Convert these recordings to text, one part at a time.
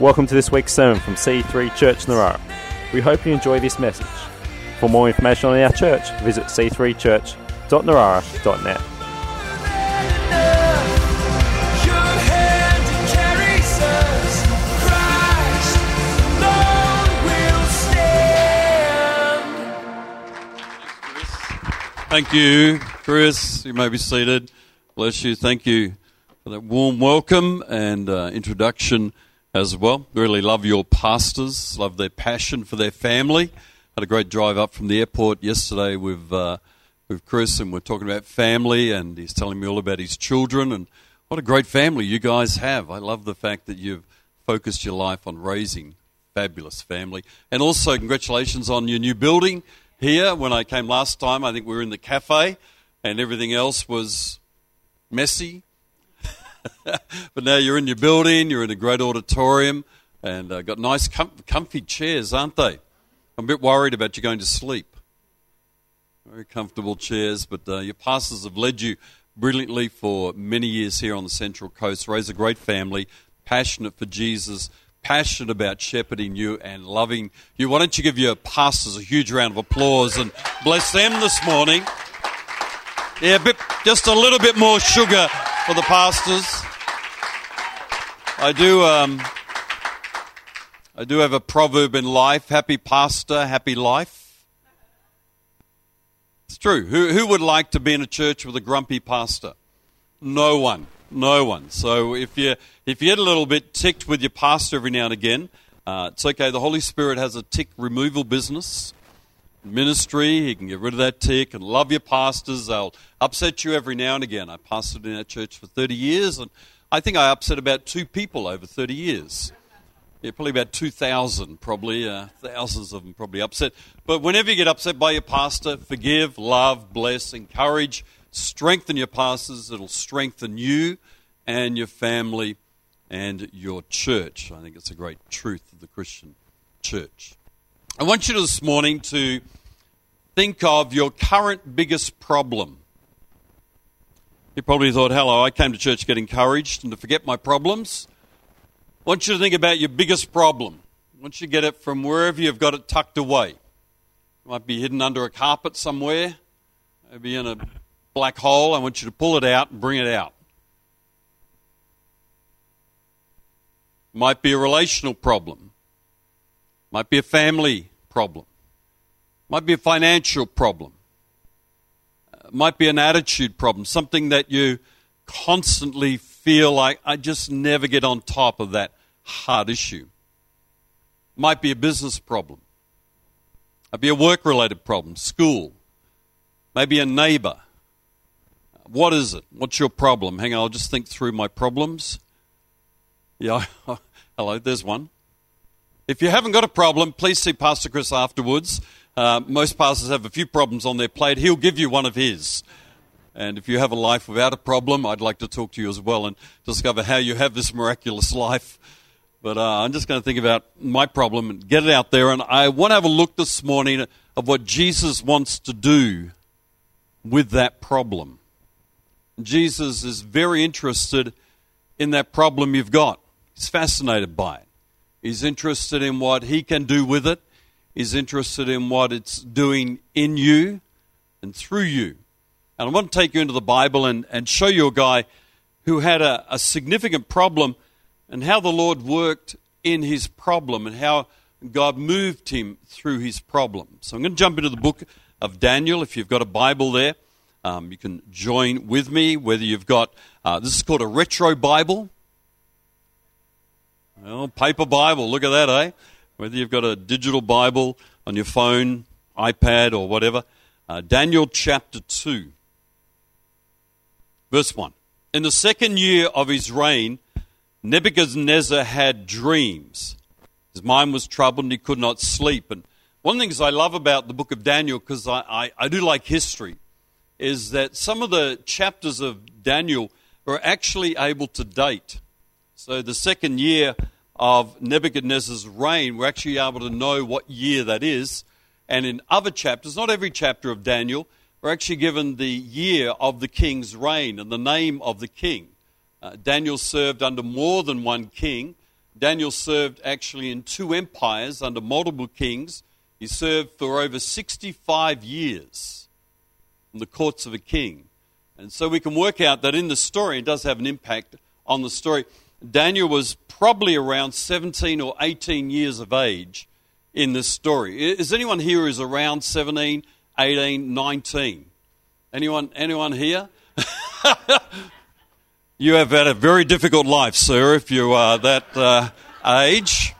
Welcome to this week's sermon from C3 Church Narara. We hope you enjoy this message. For more information on our church, visit c3church.narara.net. Your hand carries us, Christ alone will stand. Thank you, Chris. You may be seated. Bless you. Thank you for that warm welcome and uh, introduction as well. Really love your pastors, love their passion for their family. Had a great drive up from the airport yesterday with, uh, with Chris, and we're talking about family, and he's telling me all about his children, and what a great family you guys have. I love the fact that you've focused your life on raising fabulous family. And also, congratulations on your new building here. When I came last time, I think we were in the cafe, and everything else was messy. but now you're in your building, you're in a great auditorium, and uh, got nice, com- comfy chairs, aren't they? I'm a bit worried about you going to sleep. Very comfortable chairs, but uh, your pastors have led you brilliantly for many years here on the Central Coast. Raise a great family, passionate for Jesus, passionate about shepherding you and loving you. Why don't you give your pastors a huge round of applause and bless them this morning? Yeah, a bit, just a little bit more sugar for the pastors. I do. Um, I do have a proverb in life: "Happy pastor, happy life." It's true. Who who would like to be in a church with a grumpy pastor? No one. No one. So if you if you get a little bit ticked with your pastor every now and again, uh, it's okay. The Holy Spirit has a tick removal business ministry. He can get rid of that tick and love your pastors. They'll upset you every now and again. I pastored in that church for 30 years, and I think I upset about two people over 30 years. Yeah, probably about 2,000, probably. Uh, thousands of them probably upset. But whenever you get upset by your pastor, forgive, love, bless, encourage, strengthen your pastors. It'll strengthen you and your family and your church. I think it's a great truth of the Christian church. I want you this morning to think of your current biggest problem. You probably thought, hello, I came to church to get encouraged and to forget my problems. I want you to think about your biggest problem. I want you to get it from wherever you've got it tucked away. It might be hidden under a carpet somewhere, maybe in a black hole. I want you to pull it out and bring it out. Might be a relational problem. Might be a family problem. Might be a financial problem. Might be an attitude problem. Something that you constantly feel like, I just never get on top of that hard issue. Might be a business problem. Might be a work related problem. School. Maybe a neighbor. What is it? What's your problem? Hang on, I'll just think through my problems. Yeah, hello, there's one. If you haven't got a problem, please see Pastor Chris afterwards. Uh, most pastors have a few problems on their plate. He'll give you one of his. And if you have a life without a problem, I'd like to talk to you as well and discover how you have this miraculous life. But uh, I'm just going to think about my problem and get it out there. And I want to have a look this morning of what Jesus wants to do with that problem. Jesus is very interested in that problem you've got. He's fascinated by it. He's interested in what he can do with it. He's interested in what it's doing in you and through you. And I want to take you into the Bible and, and show you a guy who had a, a significant problem and how the Lord worked in his problem and how God moved him through his problem. So I'm going to jump into the book of Daniel. If you've got a Bible there, um, you can join with me. Whether you've got, uh, this is called a retro Bible. Well, paper Bible, look at that, eh? Whether you've got a digital Bible on your phone, iPad, or whatever. Uh, Daniel chapter 2, verse 1. In the second year of his reign, Nebuchadnezzar had dreams. His mind was troubled and he could not sleep. And one of the things I love about the book of Daniel, because I, I, I do like history, is that some of the chapters of Daniel are actually able to date. So the second year of Nebuchadnezzar's reign, we're actually able to know what year that is. And in other chapters, not every chapter of Daniel, we're actually given the year of the king's reign and the name of the king. Uh, Daniel served under more than one king. Daniel served actually in two empires under multiple kings. He served for over 65 years in the courts of a king. And so we can work out that in the story, it does have an impact on the story. Daniel was probably around 17 or 18 years of age in this story. Is anyone here who's around 17, 18, 19? Anyone, anyone here? you have had a very difficult life, sir, if you are that uh, age,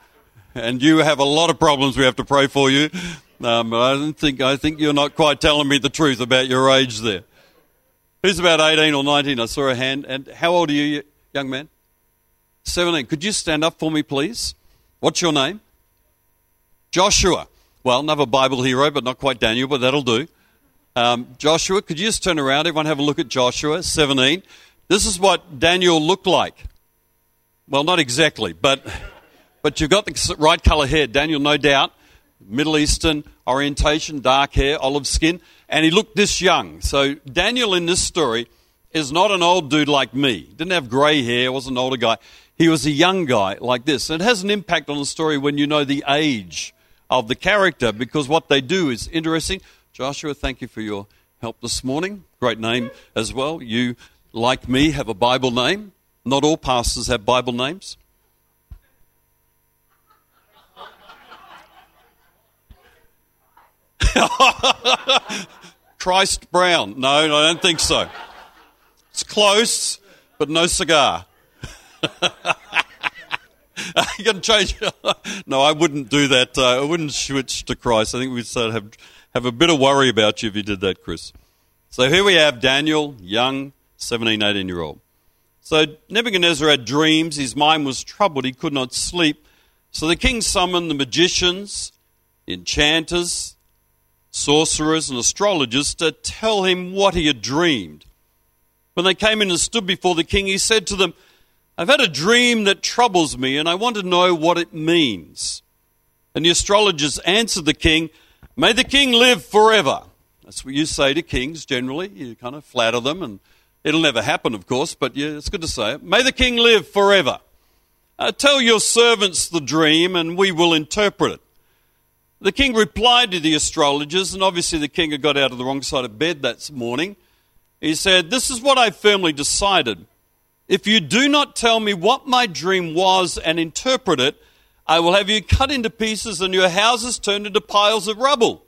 and you have a lot of problems. We have to pray for you. Um, I don't think I think you're not quite telling me the truth about your age there. Who's about 18 or 19? I saw a hand. And how old are you, young man? 17. Could you stand up for me, please? What's your name? Joshua. Well, another Bible hero, but not quite Daniel, but that'll do. Um, Joshua, could you just turn around? Everyone have a look at Joshua, 17. This is what Daniel looked like. Well, not exactly, but, but you've got the right color hair. Daniel, no doubt, Middle Eastern orientation, dark hair, olive skin, and he looked this young. So Daniel in this story is not an old dude like me. Didn't have grey hair, wasn't an older guy. He was a young guy like this. It has an impact on the story when you know the age of the character because what they do is interesting. Joshua, thank you for your help this morning. Great name as well. You, like me, have a Bible name. Not all pastors have Bible names. Christ Brown. No, I don't think so. It's close, but no cigar. going to change? no, I wouldn't do that. Uh, I wouldn't switch to Christ. I think we'd sort of have have a bit of worry about you if you did that, Chris. So here we have Daniel, young, 17, 18 year old. So Nebuchadnezzar had dreams. His mind was troubled. He could not sleep. So the king summoned the magicians, enchanters, sorcerers, and astrologers to tell him what he had dreamed. When they came in and stood before the king, he said to them, I've had a dream that troubles me, and I want to know what it means. And the astrologers answered the king, May the king live forever. That's what you say to kings generally. You kind of flatter them, and it'll never happen, of course, but yeah, it's good to say it. May the king live forever. Uh, tell your servants the dream, and we will interpret it. The king replied to the astrologers, and obviously the king had got out of the wrong side of bed that morning. He said, This is what I firmly decided. If you do not tell me what my dream was and interpret it, I will have you cut into pieces and your houses turned into piles of rubble.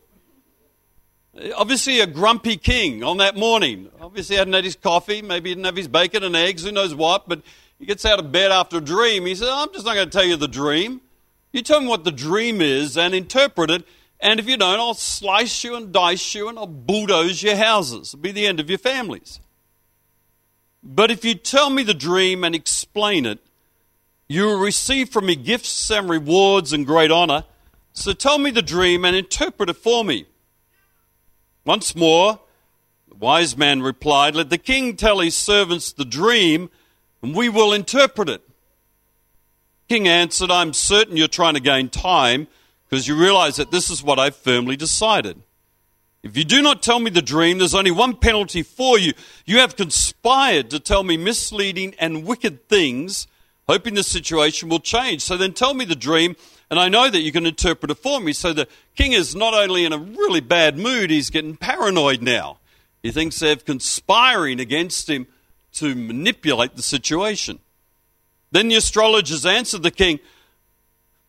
Obviously, a grumpy king on that morning. Obviously, hadn't had his coffee, maybe he didn't have his bacon and eggs, who knows what, but he gets out of bed after a dream. He says, I'm just not going to tell you the dream. You tell me what the dream is and interpret it, and if you don't, I'll slice you and dice you and I'll bulldoze your houses. It'll be the end of your families. But if you tell me the dream and explain it, you will receive from me gifts and rewards and great honor. So tell me the dream and interpret it for me. Once more, the wise man replied, Let the king tell his servants the dream, and we will interpret it. King answered, I'm certain you're trying to gain time because you realize that this is what I've firmly decided. If you do not tell me the dream, there's only one penalty for you. You have conspired to tell me misleading and wicked things hoping the situation will change. So then tell me the dream, and I know that you can interpret it for me. So the king is not only in a really bad mood, he's getting paranoid now. He thinks they're conspiring against him to manipulate the situation. Then the astrologers answered the king.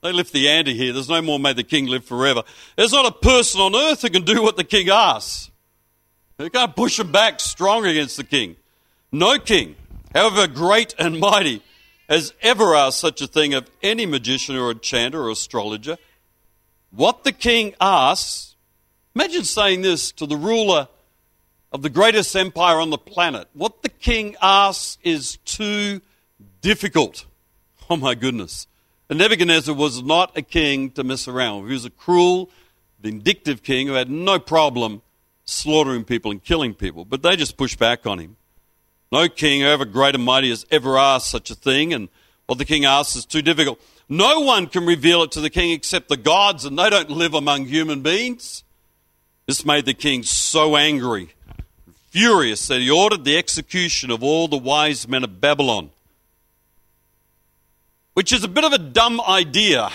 They lift the ante here. There's no more may the king live forever. There's not a person on earth who can do what the king asks. They can't push him back strong against the king. No king, however great and mighty, has ever asked such a thing of any magician or enchanter or astrologer. What the king asks, imagine saying this to the ruler of the greatest empire on the planet. What the king asks is too difficult. Oh my goodness. And Nebuchadnezzar was not a king to mess around. He was a cruel, vindictive king who had no problem slaughtering people and killing people. But they just pushed back on him. No king, however great and mighty, has ever asked such a thing, and what the king asks is too difficult. No one can reveal it to the king except the gods, and they don't live among human beings. This made the king so angry, furious, that he ordered the execution of all the wise men of Babylon. Which is a bit of a dumb idea.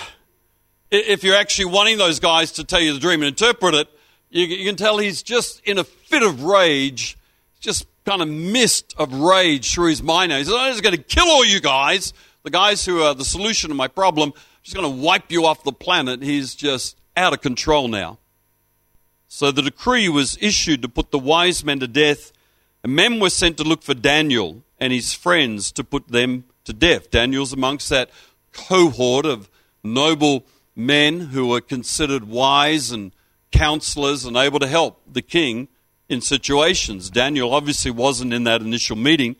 If you're actually wanting those guys to tell you the dream and interpret it, you, can tell he's just in a fit of rage, just kind of mist of rage through his mind. He says, I'm just going to kill all you guys, the guys who are the solution to my problem. I'm just going to wipe you off the planet. He's just out of control now. So the decree was issued to put the wise men to death, and men were sent to look for Daniel and his friends to put them to death. Daniel's amongst that cohort of noble men who were considered wise and counselors and able to help the king in situations. Daniel obviously wasn't in that initial meeting.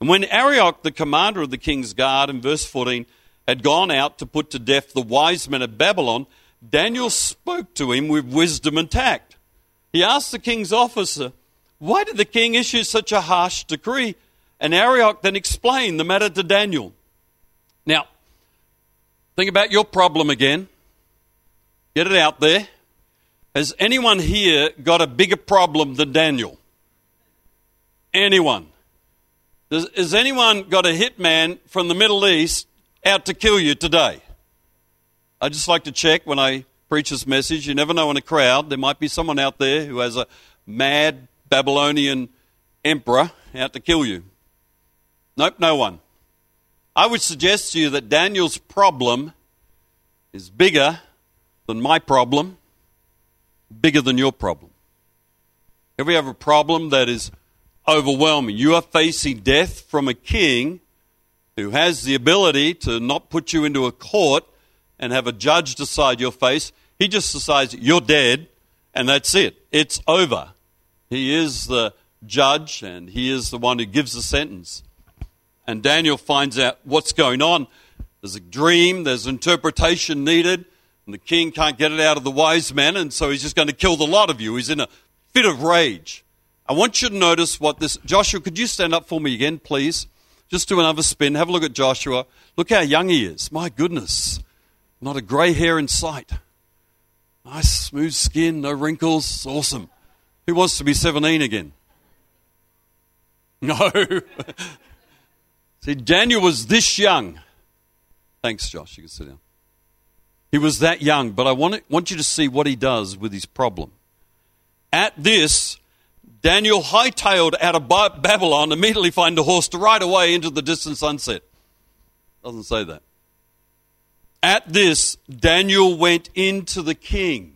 And when Arioch, the commander of the king's guard, in verse 14, had gone out to put to death the wise men of Babylon, Daniel spoke to him with wisdom and tact. He asked the king's officer, Why did the king issue such a harsh decree? And Arioch then explained the matter to Daniel. Now, think about your problem again. Get it out there. Has anyone here got a bigger problem than Daniel? Anyone? Does, has anyone got a hitman from the Middle East out to kill you today? I just like to check when I preach this message. You never know in a crowd. There might be someone out there who has a mad Babylonian emperor out to kill you. Nope, no one. I would suggest to you that Daniel's problem is bigger than my problem, bigger than your problem. If we have a problem that is overwhelming, you are facing death from a king who has the ability to not put you into a court and have a judge decide your face. He just decides you're dead, and that's it. It's over. He is the judge, and he is the one who gives the sentence. And Daniel finds out what's going on. There's a dream, there's interpretation needed, and the king can't get it out of the wise men, and so he's just going to kill the lot of you. He's in a fit of rage. I want you to notice what this. Joshua, could you stand up for me again, please? Just do another spin. Have a look at Joshua. Look how young he is. My goodness. Not a grey hair in sight. Nice, smooth skin, no wrinkles. Awesome. Who wants to be 17 again? No. See, Daniel was this young. Thanks, Josh. You can sit down. He was that young, but I want, it, want you to see what he does with his problem. At this, Daniel hightailed out of Babylon, immediately find a horse to ride away into the distant sunset. Doesn't say that. At this, Daniel went into the king.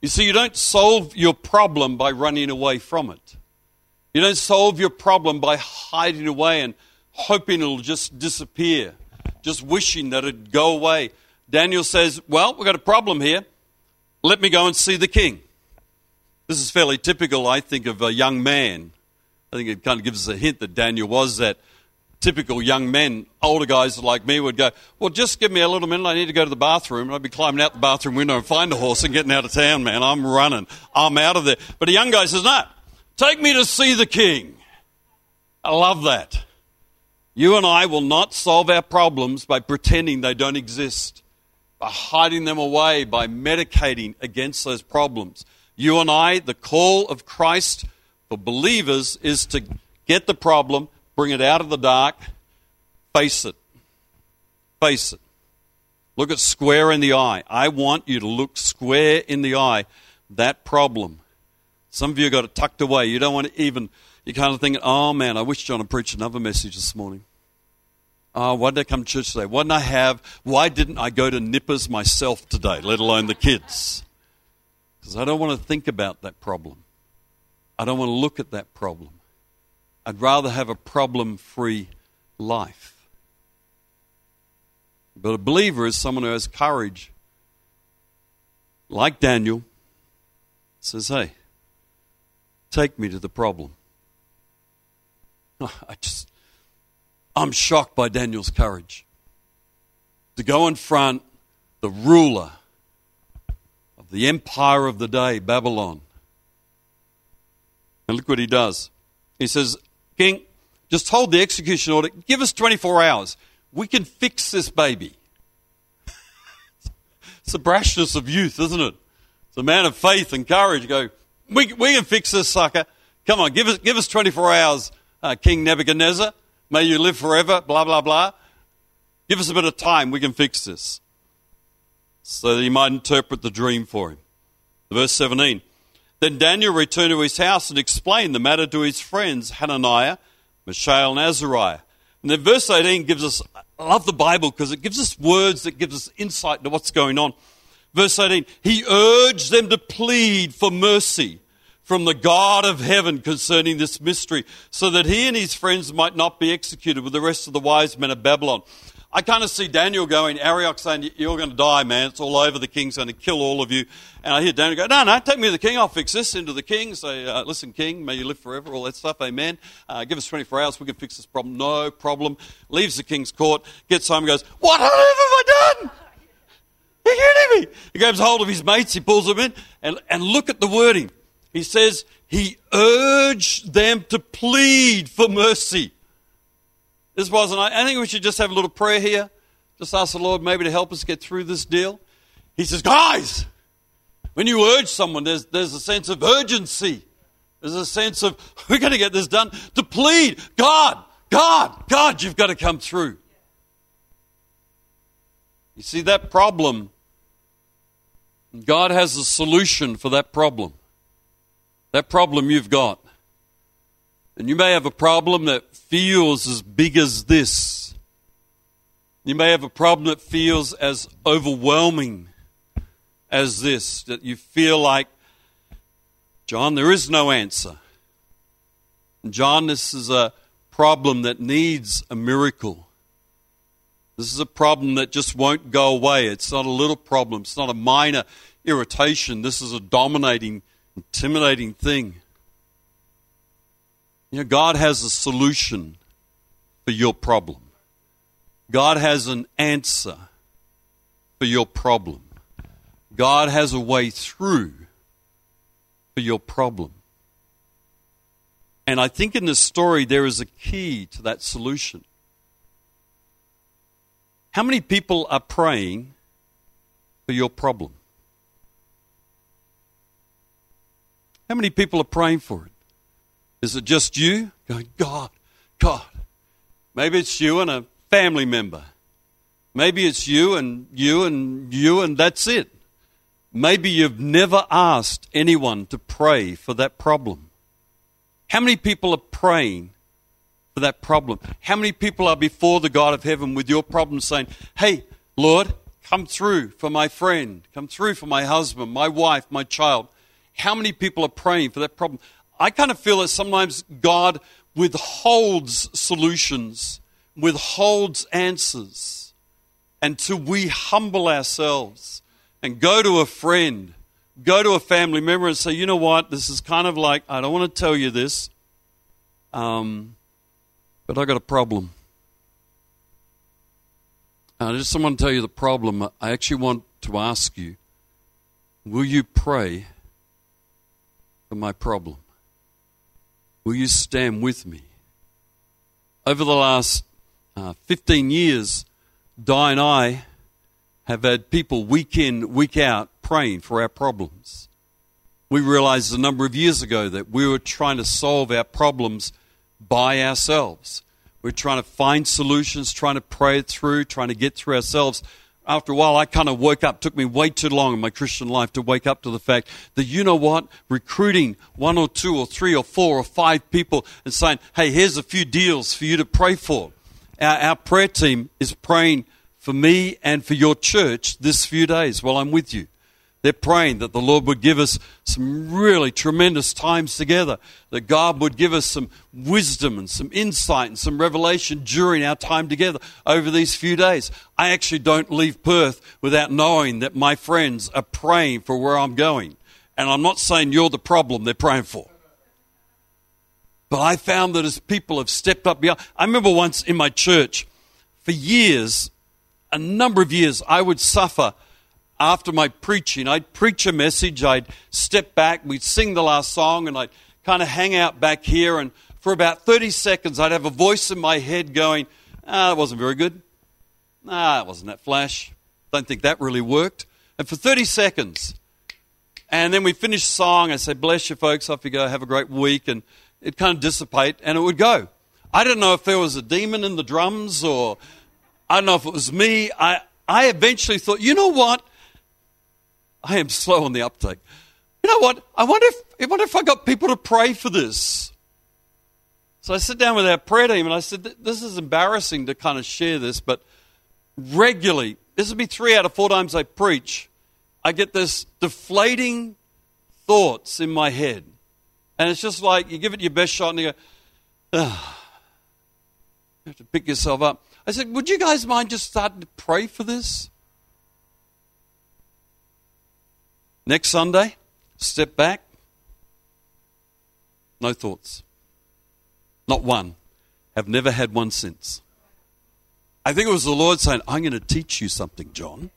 You see, you don't solve your problem by running away from it. You don't solve your problem by hiding away and hoping it'll just disappear, just wishing that it'd go away. Daniel says, Well, we've got a problem here. Let me go and see the king. This is fairly typical, I think, of a young man. I think it kind of gives us a hint that Daniel was that typical young men. Older guys like me would go, Well, just give me a little minute. I need to go to the bathroom. And I'd be climbing out the bathroom window and find a horse and getting out of town, man. I'm running. I'm out of there. But a young guy says, No, take me to see the king. I love that. You and I will not solve our problems by pretending they don't exist, by hiding them away, by medicating against those problems. You and I, the call of Christ for believers is to get the problem, bring it out of the dark, face it. Face it. Look it square in the eye. I want you to look square in the eye that problem. Some of you got it tucked away. You don't want to even, you kind of think, oh man, I wish John had preached another message this morning. Oh, why did I come to church today? Why didn't I have, why didn't I go to Nippers myself today, let alone the kids? Because I don't want to think about that problem. I don't want to look at that problem. I'd rather have a problem free life. But a believer is someone who has courage, like Daniel, says, Hey, take me to the problem. I just, I'm shocked by Daniel's courage. To go in front, the ruler of the empire of the day, Babylon. And look what he does. He says, King, just hold the execution order. Give us 24 hours. We can fix this baby. it's the brashness of youth, isn't it? It's a man of faith and courage. Go, we, we can fix this sucker. Come on, give us, give us 24 hours, uh, King Nebuchadnezzar. May you live forever, blah, blah, blah. Give us a bit of time, we can fix this. So that he might interpret the dream for him. Verse 17. Then Daniel returned to his house and explained the matter to his friends, Hananiah, Mishael, and Azariah. And then verse 18 gives us, I love the Bible because it gives us words that gives us insight into what's going on. Verse 18, he urged them to plead for mercy from the God of heaven concerning this mystery, so that he and his friends might not be executed with the rest of the wise men of Babylon. I kind of see Daniel going, Arioch saying, You're going to die, man. It's all over. The king's going to kill all of you. And I hear Daniel go, No, no, take me to the king. I'll fix this. Into the king. Say, uh, Listen, king, may you live forever. All that stuff. Amen. Uh, give us 24 hours. We can fix this problem. No problem. Leaves the king's court, gets home, goes, What have I done? Are you kidding me? He grabs hold of his mates, he pulls them in, and, and look at the wording. He says, He urged them to plead for mercy. This wasn't, I think we should just have a little prayer here. Just ask the Lord maybe to help us get through this deal. He says, Guys, when you urge someone, there's, there's a sense of urgency. There's a sense of, we're going to get this done. To plead, God, God, God, you've got to come through. You see, that problem, God has a solution for that problem. That problem you've got. And you may have a problem that feels as big as this. You may have a problem that feels as overwhelming as this, that you feel like, John, there is no answer. And John, this is a problem that needs a miracle. This is a problem that just won't go away. It's not a little problem, it's not a minor irritation. This is a dominating, intimidating thing. You know, God has a solution for your problem. God has an answer for your problem. God has a way through for your problem. And I think in this story there is a key to that solution. How many people are praying for your problem? How many people are praying for it? Is it just you going, God, God? Maybe it's you and a family member. Maybe it's you and you and you, and that's it. Maybe you've never asked anyone to pray for that problem. How many people are praying for that problem? How many people are before the God of heaven with your problem saying, Hey, Lord, come through for my friend, come through for my husband, my wife, my child? How many people are praying for that problem? I kind of feel that sometimes God withholds solutions, withholds answers until we humble ourselves and go to a friend, go to a family member and say, you know what, this is kind of like, I don't want to tell you this, um, but I got a problem. I just want to tell you the problem. I actually want to ask you, will you pray for my problem? Will you stand with me? Over the last uh, 15 years, Di and I have had people week in, week out praying for our problems. We realized a number of years ago that we were trying to solve our problems by ourselves. We're trying to find solutions, trying to pray it through, trying to get through ourselves after a while, I kind of woke up. Took me way too long in my Christian life to wake up to the fact that you know what, recruiting one or two or three or four or five people and saying, "Hey, here's a few deals for you to pray for." Our, our prayer team is praying for me and for your church this few days while I'm with you. They're praying that the Lord would give us some really tremendous times together, that God would give us some wisdom and some insight and some revelation during our time together over these few days. I actually don't leave Perth without knowing that my friends are praying for where I'm going. And I'm not saying you're the problem they're praying for. But I found that as people have stepped up beyond, I remember once in my church, for years, a number of years, I would suffer after my preaching, I'd preach a message, I'd step back, we'd sing the last song, and I'd kind of hang out back here. And for about 30 seconds, I'd have a voice in my head going, Ah, that wasn't very good. Ah, it wasn't that flash. Don't think that really worked. And for 30 seconds, and then we finish the song, I say, Bless you, folks, off you go, have a great week. And it'd kind of dissipate, and it would go. I don't know if there was a demon in the drums or I don't know if it was me. I, I eventually thought, you know what? I am slow on the uptake. You know what? I wonder if, I wonder if I got people to pray for this. So I sit down with our prayer team and I said, This is embarrassing to kind of share this, but regularly, this will be three out of four times I preach, I get this deflating thoughts in my head. And it's just like you give it your best shot and you go. You have to pick yourself up. I said, Would you guys mind just starting to pray for this? Next Sunday, step back. No thoughts. Not one. Have never had one since. I think it was the Lord saying, I'm going to teach you something, John.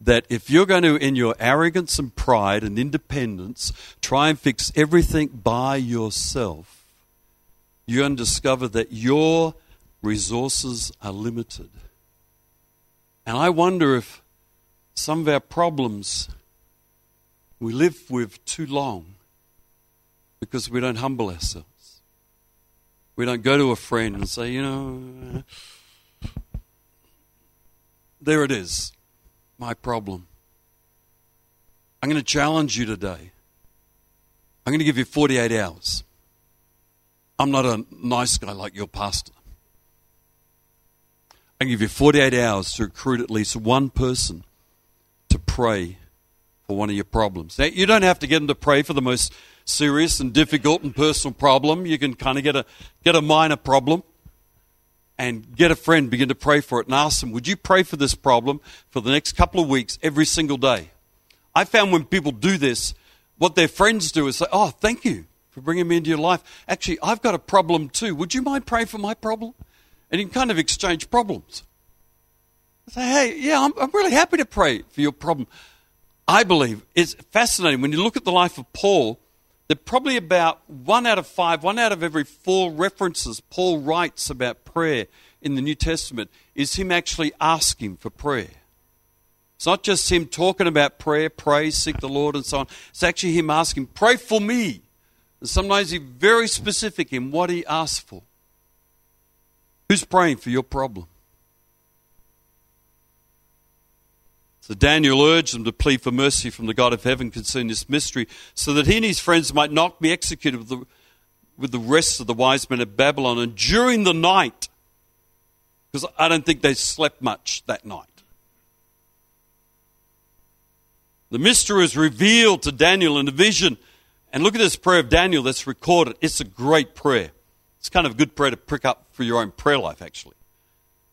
That if you're going to, in your arrogance and pride and independence, try and fix everything by yourself, you're going to discover that your resources are limited. And I wonder if some of our problems we live with too long because we don't humble ourselves. We don't go to a friend and say, you know, there it is, my problem. I'm going to challenge you today. I'm going to give you 48 hours. I'm not a nice guy like your pastor. I give you 48 hours to recruit at least one person to pray for one of your problems. Now, you don't have to get them to pray for the most serious and difficult and personal problem. You can kind of get a, get a minor problem and get a friend, begin to pray for it, and ask them, Would you pray for this problem for the next couple of weeks every single day? I found when people do this, what their friends do is say, Oh, thank you for bringing me into your life. Actually, I've got a problem too. Would you mind praying for my problem? And you can kind of exchange problems. Say, hey, yeah, I'm, I'm really happy to pray for your problem. I believe it's fascinating when you look at the life of Paul. That probably about one out of five, one out of every four references Paul writes about prayer in the New Testament is him actually asking for prayer. It's not just him talking about prayer, pray, seek the Lord, and so on. It's actually him asking, pray for me. And sometimes he's very specific in what he asks for. Who's praying for your problem? So Daniel urged them to plead for mercy from the God of heaven concerning this mystery, so that he and his friends might not be executed with the, with the rest of the wise men of Babylon. And during the night, because I don't think they slept much that night, the mystery was revealed to Daniel in a vision. And look at this prayer of Daniel that's recorded. It's a great prayer. It's kind of a good prayer to prick up for your own prayer life, actually.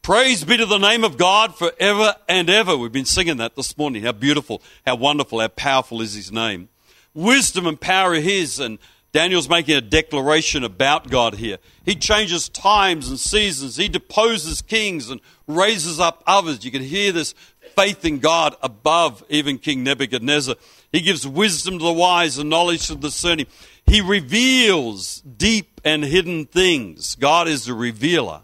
Praise be to the name of God forever and ever. We've been singing that this morning. How beautiful, how wonderful, how powerful is his name. Wisdom and power are his, and Daniel's making a declaration about God here. He changes times and seasons. He deposes kings and raises up others. You can hear this faith in God above even King Nebuchadnezzar. He gives wisdom to the wise and knowledge to the discerning. He reveals deep and hidden things. God is the revealer.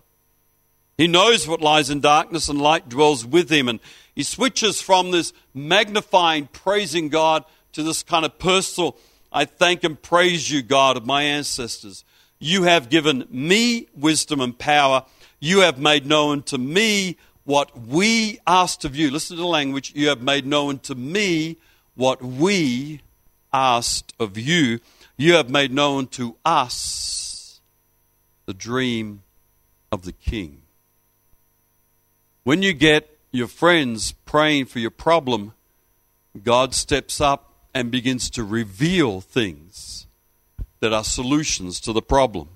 He knows what lies in darkness and light dwells with him. And he switches from this magnifying, praising God to this kind of personal, I thank and praise you, God of my ancestors. You have given me wisdom and power. You have made known to me what we asked of you. Listen to the language. You have made known to me what we asked of you you have made known to us the dream of the king. When you get your friends praying for your problem, God steps up and begins to reveal things that are solutions to the problem.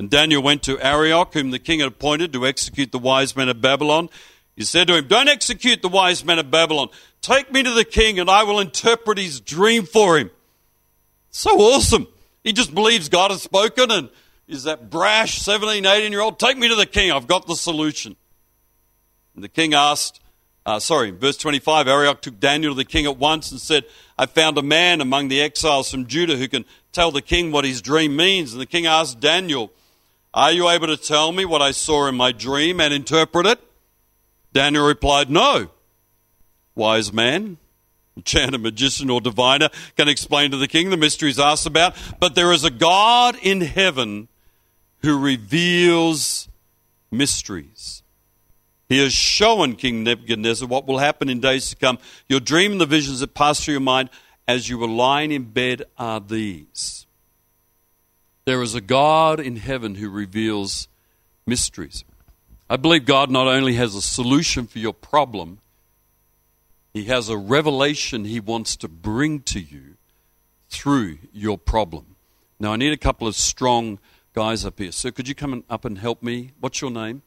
And Daniel went to Arioch, whom the king had appointed to execute the wise men of Babylon. He said to him, Don't execute the wise men of Babylon. Take me to the king, and I will interpret his dream for him. So awesome. He just believes God has spoken and is that brash 17, 18 year old. Take me to the king. I've got the solution. And the king asked, uh, sorry, verse 25, Arioch took Daniel to the king at once and said, I found a man among the exiles from Judah who can tell the king what his dream means. And the king asked Daniel, Are you able to tell me what I saw in my dream and interpret it? Daniel replied, No. Wise man, enchanter, magician, or diviner can explain to the king the mysteries asked about, but there is a God in heaven who reveals mysteries. He has shown King Nebuchadnezzar what will happen in days to come. Your dream and the visions that pass through your mind as you were lying in bed are these. There is a God in heaven who reveals mysteries. I believe God not only has a solution for your problem, He has a revelation He wants to bring to you through your problem. Now, I need a couple of strong guys up here. So, could you come up and help me? What's your name?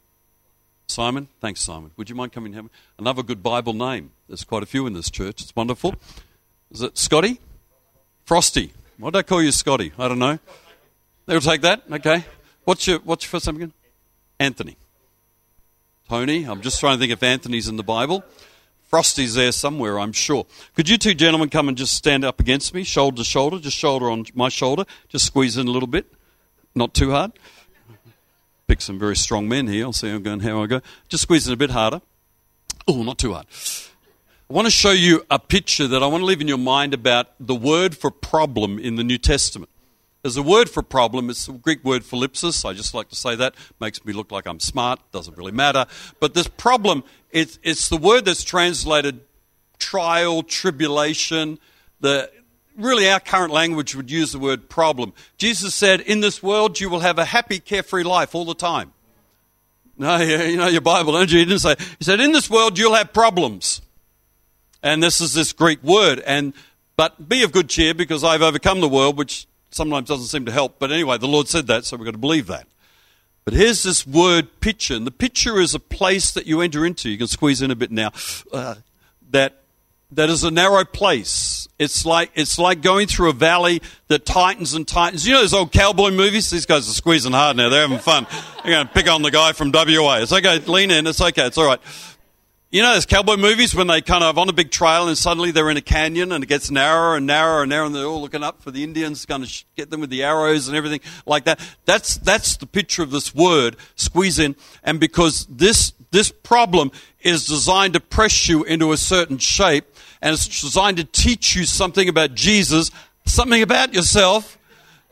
Simon? Thanks, Simon. Would you mind coming here? Another good Bible name. There's quite a few in this church. It's wonderful. Is it Scotty? Frosty. Why did I call you Scotty? I don't know. They'll take that. Okay. What's your What's your first name again? Anthony. Tony. I'm just trying to think if Anthony's in the Bible. Frosty's there somewhere, I'm sure. Could you two gentlemen come and just stand up against me, shoulder to shoulder, just shoulder on my shoulder, just squeeze in a little bit, not too hard. Pick some very strong men here. I'll see how going, how I go. Just squeeze it a bit harder. Oh, not too hard. I want to show you a picture that I want to leave in your mind about the word for problem in the New Testament. There's a word for problem. It's the Greek word thlipsis. I just like to say that. Makes me look like I'm smart. Doesn't really matter. But this problem, it's, it's the word that's translated trial, tribulation. The, really, our current language would use the word problem. Jesus said, In this world, you will have a happy, carefree life all the time. No, you know your Bible, don't you? He didn't say, He said, In this world, you'll have problems. And this is this Greek word. And but be of good cheer because I've overcome the world, which sometimes doesn't seem to help. But anyway, the Lord said that, so we've got to believe that. But here's this word picture, and the picture is a place that you enter into. You can squeeze in a bit now. Uh, that that is a narrow place. It's like it's like going through a valley that tightens and tightens. You know those old cowboy movies? These guys are squeezing hard now. They're having fun. They're going to pick on the guy from WA. It's okay. Lean in. It's okay. It's all right. You know those cowboy movies when they kind of on a big trail and suddenly they're in a canyon and it gets narrower and narrower and narrower and they're all looking up for the Indians, going to get them with the arrows and everything like that. That's that's the picture of this word squeeze in. And because this this problem is designed to press you into a certain shape and it's designed to teach you something about Jesus, something about yourself.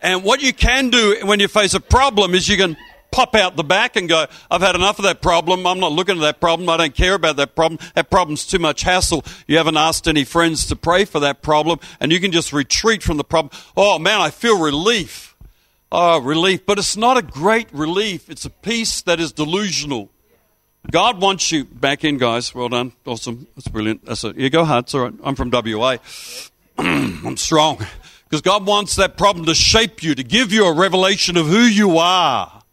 And what you can do when you face a problem is you can pop out the back and go, I've had enough of that problem. I'm not looking at that problem. I don't care about that problem. That problem's too much hassle. You haven't asked any friends to pray for that problem and you can just retreat from the problem. Oh man, I feel relief. Oh, relief. But it's not a great relief. It's a peace that is delusional. God wants you back in, guys. Well done. Awesome. That's brilliant. That's it. You go hard. It's all right. I'm from WA. I'm strong. Because God wants that problem to shape you, to give you a revelation of who you are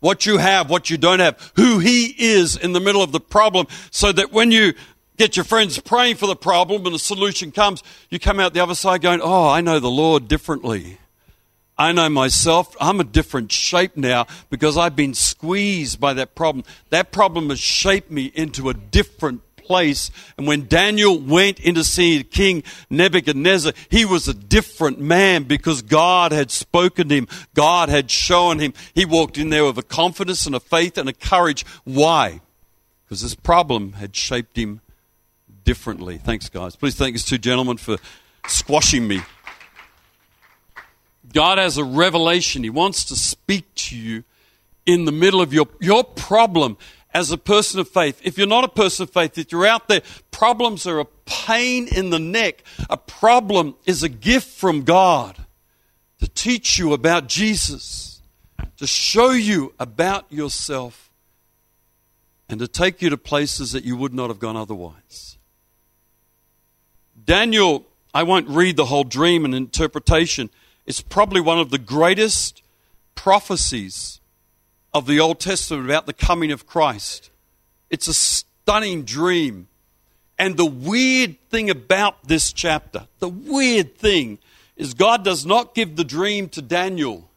what you have, what you don't have, who He is in the middle of the problem, so that when you get your friends praying for the problem and the solution comes, you come out the other side going, Oh, I know the Lord differently. I know myself. I'm a different shape now because I've been squeezed by that problem. That problem has shaped me into a different place. And when Daniel went in to see King Nebuchadnezzar, he was a different man because God had spoken to him. God had shown him. He walked in there with a confidence and a faith and a courage. Why? Because this problem had shaped him differently. Thanks, guys. Please thank these two gentlemen for squashing me. God has a revelation. He wants to speak to you in the middle of your, your problem as a person of faith. If you're not a person of faith, if you're out there, problems are a pain in the neck. A problem is a gift from God to teach you about Jesus, to show you about yourself, and to take you to places that you would not have gone otherwise. Daniel, I won't read the whole dream and interpretation. It's probably one of the greatest prophecies of the Old Testament about the coming of Christ. It's a stunning dream. And the weird thing about this chapter, the weird thing, is God does not give the dream to Daniel,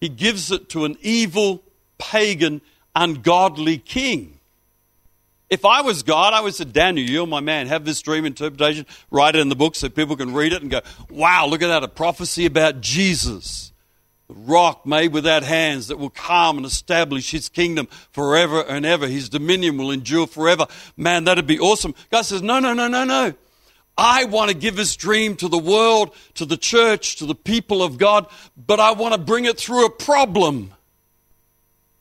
He gives it to an evil, pagan, ungodly king. If I was God, I would say, Daniel, you're my man. Have this dream interpretation, write it in the book so people can read it and go, wow, look at that, a prophecy about Jesus the rock made without hands that will calm and establish his kingdom forever and ever. His dominion will endure forever. Man, that'd be awesome. God says, no, no, no, no, no. I want to give this dream to the world, to the church, to the people of God, but I want to bring it through a problem.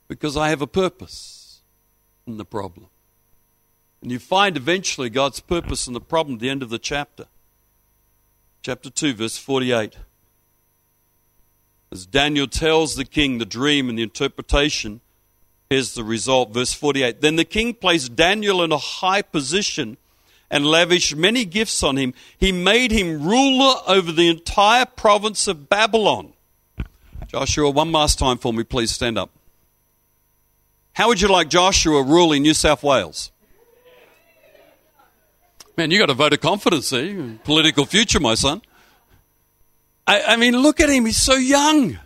because I have a purpose in the problem. And you find eventually God's purpose in the problem at the end of the chapter. Chapter 2, verse 48. As Daniel tells the king the dream and the interpretation, here's the result. Verse 48. Then the king placed Daniel in a high position and lavished many gifts on him. He made him ruler over the entire province of Babylon. Joshua, one last time for me, please stand up. How would you like Joshua ruling New South Wales? Man, you got a vote of confidence there. Political future, my son. I, I mean, look at him. He's so young.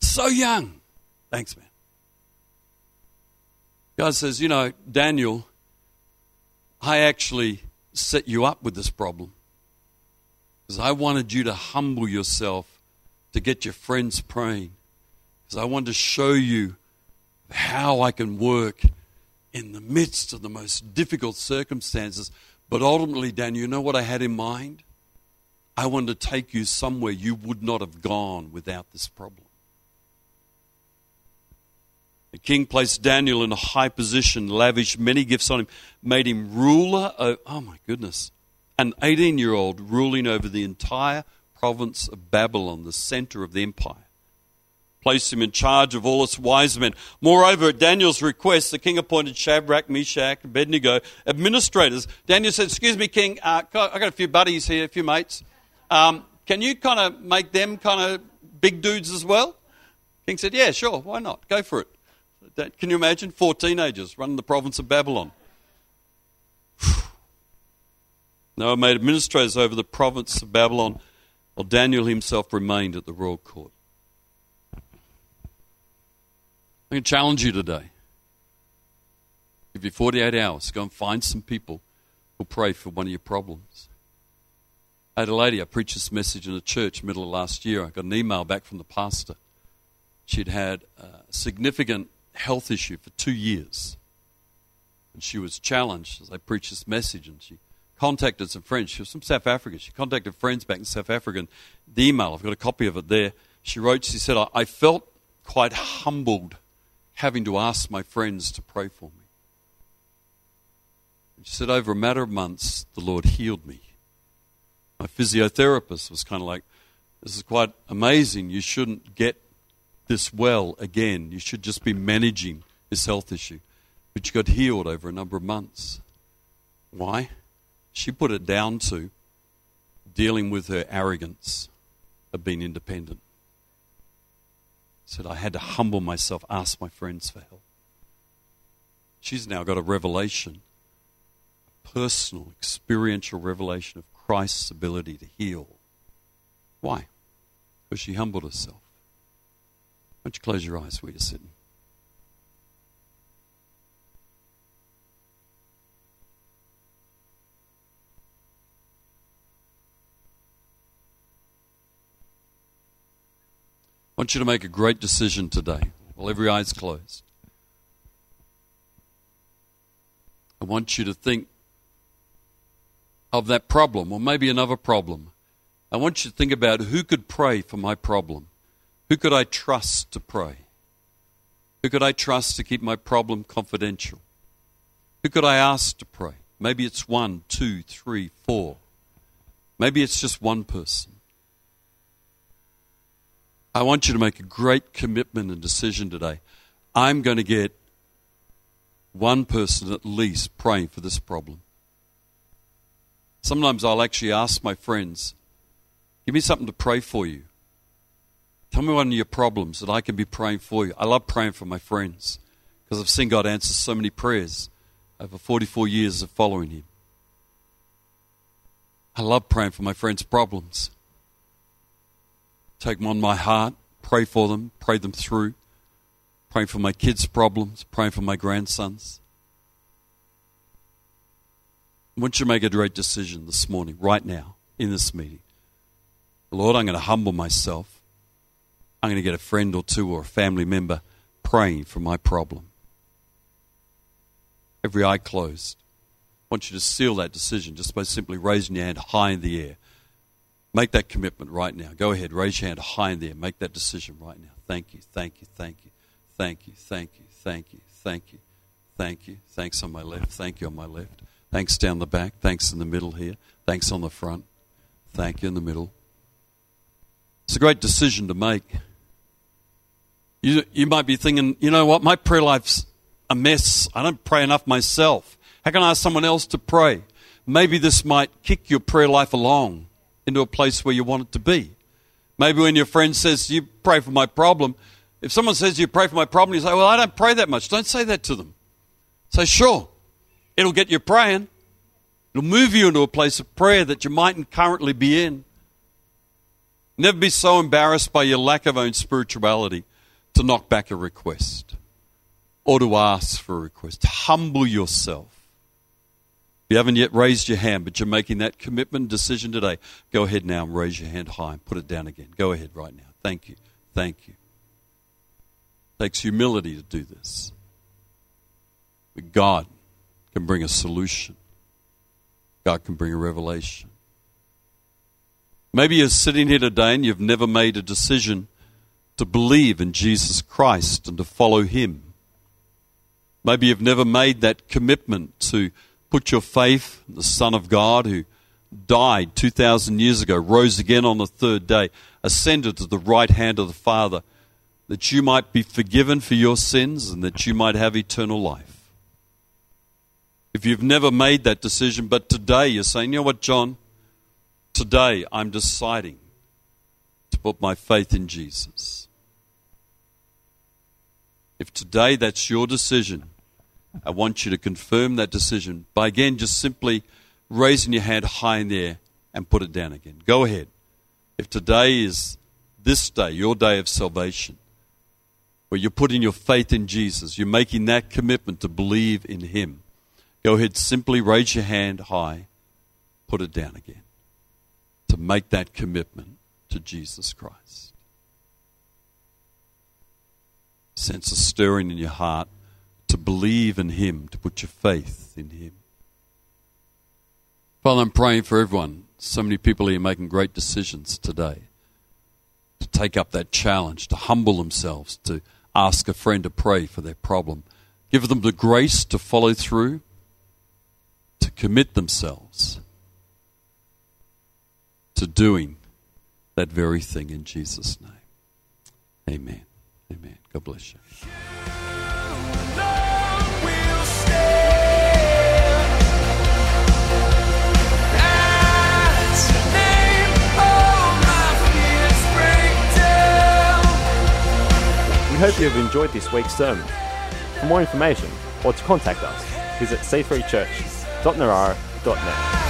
So young. Thanks, man. God says, you know, Daniel, I actually set you up with this problem because I wanted you to humble yourself to get your friends praying. Because I wanted to show you how I can work in the midst of the most difficult circumstances. But ultimately, Daniel, you know what I had in mind? I wanted to take you somewhere you would not have gone without this problem. The king placed Daniel in a high position, lavished many gifts on him, made him ruler. Of, oh my goodness. An 18 year old ruling over the entire province of Babylon, the center of the empire. Placed him in charge of all its wise men. Moreover, at Daniel's request, the king appointed Shadrach, Meshach, and Abednego, administrators. Daniel said, Excuse me, king, uh, I got a few buddies here, a few mates. Um, can you kind of make them kind of big dudes as well? King said, Yeah, sure, why not? Go for it. Can you imagine? Four teenagers running the province of Babylon. Noah made administrators over the province of Babylon, while Daniel himself remained at the royal court. I can challenge you today. Give you 48 hours, go and find some people who'll pray for one of your problems. I had a lady, I preached this message in a church middle of last year. I got an email back from the pastor. She'd had a significant health issue for two years. And she was challenged as I preached this message, and she contacted some friends. She was from South Africa. She contacted friends back in South Africa. And the email, I've got a copy of it there. She wrote, she said, I felt quite humbled having to ask my friends to pray for me. And she said, over a matter of months, the Lord healed me. My physiotherapist was kind of like, this is quite amazing. You shouldn't get this well again. You should just be managing this health issue. But you got healed over a number of months. Why? She put it down to dealing with her arrogance of being independent. Said, I had to humble myself, ask my friends for help. She's now got a revelation, a personal, experiential revelation of Christ's ability to heal. Why? Because she humbled herself. Why don't you close your eyes where you're sitting? Want you to make a great decision today while every eye's closed. I want you to think of that problem or maybe another problem. I want you to think about who could pray for my problem. Who could I trust to pray? Who could I trust to keep my problem confidential? Who could I ask to pray? Maybe it's one, two, three, four. Maybe it's just one person. I want you to make a great commitment and decision today. I'm going to get one person at least praying for this problem. Sometimes I'll actually ask my friends, give me something to pray for you. Tell me one of your problems that I can be praying for you. I love praying for my friends because I've seen God answer so many prayers over 44 years of following Him. I love praying for my friends' problems. Take them on my heart, pray for them, pray them through, praying for my kids' problems, praying for my grandsons. I want you to make a great decision this morning, right now, in this meeting. Lord, I'm going to humble myself. I'm going to get a friend or two or a family member praying for my problem. Every eye closed. I want you to seal that decision just by simply raising your hand high in the air. Make that commitment right now. Go ahead, raise your hand high in there. Make that decision right now. Thank you, thank you, thank you, thank you, thank you, thank you, thank you, thank you. Thanks on my left, thank you on my left. Thanks down the back, thanks in the middle here, thanks on the front, thank you in the middle. It's a great decision to make. You, you might be thinking, you know what, my prayer life's a mess. I don't pray enough myself. How can I ask someone else to pray? Maybe this might kick your prayer life along into a place where you want it to be. Maybe when your friend says, You pray for my problem, if someone says, You pray for my problem, you say, Well, I don't pray that much. Don't say that to them. Say, Sure, it'll get you praying. It'll move you into a place of prayer that you mightn't currently be in. Never be so embarrassed by your lack of own spirituality to knock back a request or to ask for a request. Humble yourself. You haven't yet raised your hand, but you're making that commitment decision today, go ahead now and raise your hand high and put it down again. Go ahead right now. Thank you. Thank you. It takes humility to do this. But God can bring a solution. God can bring a revelation. Maybe you're sitting here today and you've never made a decision to believe in Jesus Christ and to follow Him. Maybe you've never made that commitment to put your faith in the Son of God who died 2,000 years ago, rose again on the third day, ascended to the right hand of the Father, that you might be forgiven for your sins and that you might have eternal life. If you've never made that decision, but today you're saying, you know what, John? Today I'm deciding to put my faith in Jesus. If today that's your decision, I want you to confirm that decision by again just simply raising your hand high in the air and put it down again. Go ahead. If today is this day, your day of salvation, where you're putting your faith in Jesus, you're making that commitment to believe in Him, go ahead, simply raise your hand high, put it down again, to make that commitment to Jesus Christ. Sense a stirring in your heart to believe in Him, to put your faith in Him. Father, I'm praying for everyone. So many people here making great decisions today to take up that challenge, to humble themselves, to ask a friend to pray for their problem. Give them the grace to follow through, to commit themselves to doing that very thing in Jesus' name. Amen. Amen. God bless you. Hope you have enjoyed this week's sermon. For more information or to contact us, visit c3church.narara.net.